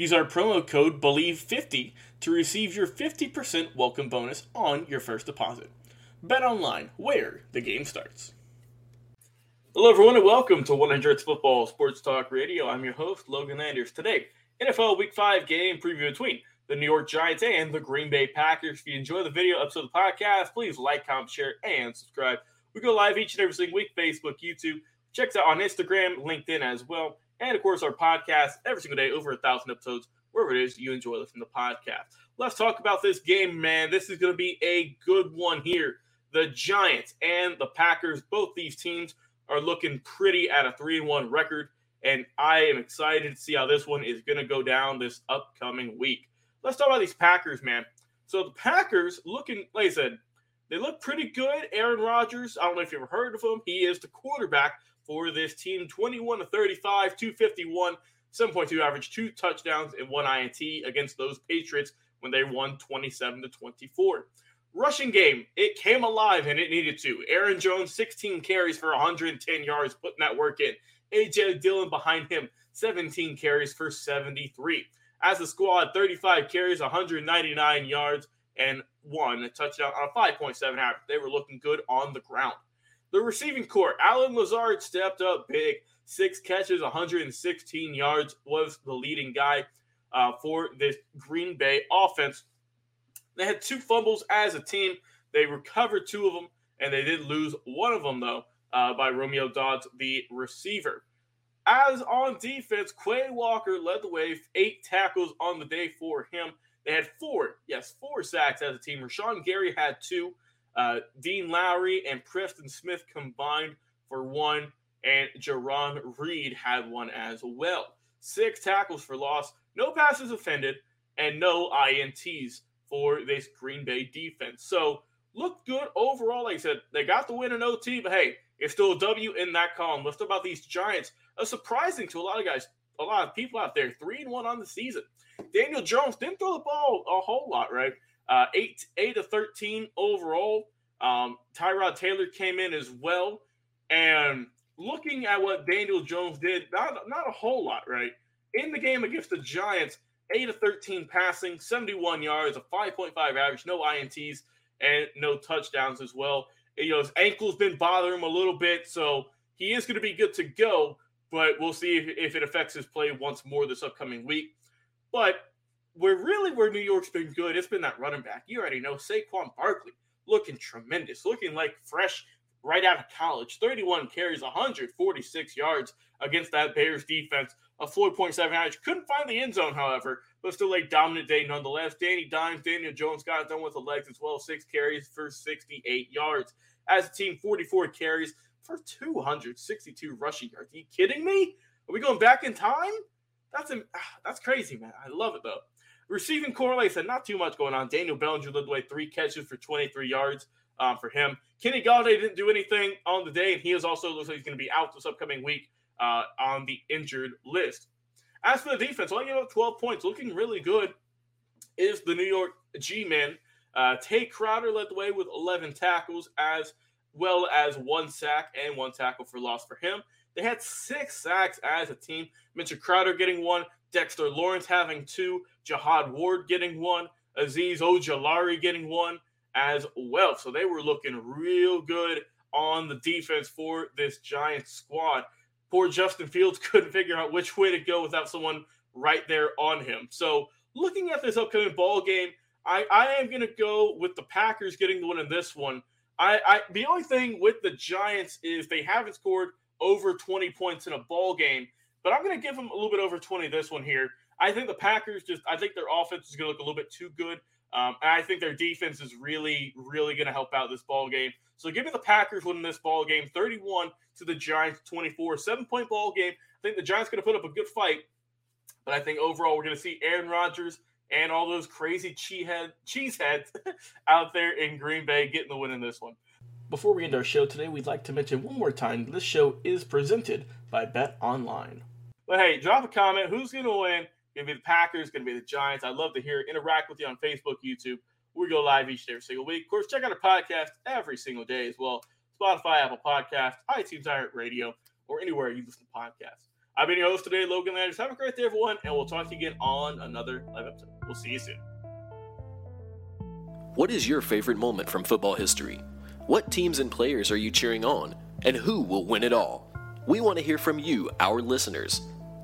Use our promo code BELIEVE50 to receive your 50% welcome bonus on your first deposit. Bet online, where the game starts. Hello, everyone, and welcome to 100 Football Sports Talk Radio. I'm your host, Logan Anders. Today, NFL Week 5 game preview between the New York Giants and the Green Bay Packers. If you enjoy the video episode of the podcast, please like, comment, share, and subscribe. We go live each and every single week, Facebook, YouTube. Check us out on Instagram, LinkedIn as well. And of course, our podcast every single day, over a thousand episodes, wherever it is you enjoy listening to podcast. Let's talk about this game, man. This is going to be a good one here. The Giants and the Packers, both these teams are looking pretty at a 3 1 record. And I am excited to see how this one is going to go down this upcoming week. Let's talk about these Packers, man. So the Packers looking, like I said, they look pretty good. Aaron Rodgers, I don't know if you've ever heard of him. He is the quarterback for this team 21 to 35, 251, 7.2 average, two touchdowns, and one INT against those Patriots when they won 27 to 24. Rushing game, it came alive and it needed to. Aaron Jones, 16 carries for 110 yards, putting that work in. AJ Dillon behind him, 17 carries for 73. As a squad, 35 carries, 199 yards, and one touchdown on a 5.7 average. They were looking good on the ground. The receiving corps, Allen Lazard stepped up big. Six catches, 116 yards, was the leading guy uh, for this Green Bay offense. They had two fumbles as a team. They recovered two of them, and they did lose one of them, though, uh, by Romeo Doubs, the receiver. As on defense, Quay Walker led the way, eight tackles on the day for him. They had four, yes, four sacks as a team. Rashan Gary had two. Uh, Dean Lowry and Preston Smith combined for one, and Jarran Reed had one as well. Six tackles for loss, no passes offended, and no INTs for this Green Bay defense. So look good overall. Like I said, they got the win in OT, but hey, it's still a W in that column. Let's talk about these Giants. A surprising to a lot of guys, a lot of people out there, three and one on the season. Daniel Jones didn't throw the ball a whole lot, right? Uh, eight eight to thirteen overall. Um, Tyrod Taylor came in as well, and looking at what Daniel Jones did, not not a whole lot, right? In the game against the Giants, eight to thirteen passing, seventy one yards, a five point five average, no ints, and no touchdowns as well. You know his ankle's been bothering him a little bit, so he is going to be good to go. But we'll see if, if it affects his play once more this upcoming week. But where really where New York's been good, it's been that running back. You already know Saquon Barkley looking tremendous, looking like fresh right out of college. 31 carries, 146 yards against that Bears defense. A 4.7 average. Couldn't find the end zone, however, but still a dominant day nonetheless. Danny Dimes, Daniel Jones got it done with the legs as well. Six carries for 68 yards. As a team, 44 carries for 262 rushing yards. Are you kidding me? Are we going back in time? That's a, that's crazy, man. I love it though. Receiving said, not too much going on. Daniel Bellinger led the way, three catches for 23 yards um, for him. Kenny Golladay didn't do anything on the day, and he is also looks like he's going to be out this upcoming week uh, on the injured list. As for the defense, only gave up 12 points, looking really good. Is the New York G-men. Uh, Tae Crowder led the way with 11 tackles, as well as one sack and one tackle for loss for him. They had six sacks as a team. Mitchell Crowder getting one, Dexter Lawrence having two, Jihad Ward getting one, Azeez Ojulari getting one as well. So they were looking real good on the defense for this Giants squad. Poor Justin Fields couldn't figure out which way to go without someone right there on him. So looking at this upcoming ball game, I, I am going to go with the Packers getting the win in this one. I, I the only thing with the Giants is they haven't scored over 20 points in a ball game, but I'm going to give them a little bit over 20 this one here. I think the Packers just I think their offense is going to look a little bit too good. Um, and I think their defense is really, really going to help out this ball game. So give me the Packers winning this ball game, 31 to the Giants, 24, seven point ball game. I think the Giants going to put up a good fight, but I think overall we're going to see Aaron Rodgers and all those crazy cheesehead cheeseheads out there in Green Bay getting the win in this one. Before we end our show today, we'd like to mention one more time this show is presented by Bet Online. But hey, drop a comment. Who's going to win? Going to be the Packers, going to be the Giants. I'd love to hear interact with you on Facebook, YouTube. We go live each day, every single week. Of course, check out our podcast every single day as well. Spotify, Apple Podcast, iTunes, iHeartRadio, or anywhere you listen to podcasts. I've been your host today, Logan Landers. Have a great day, everyone, and we'll talk to you again on another live episode. We'll see you soon. What is your favorite moment from football history? What teams and players are you cheering on? And who will win it all? We want to hear from you, our listeners.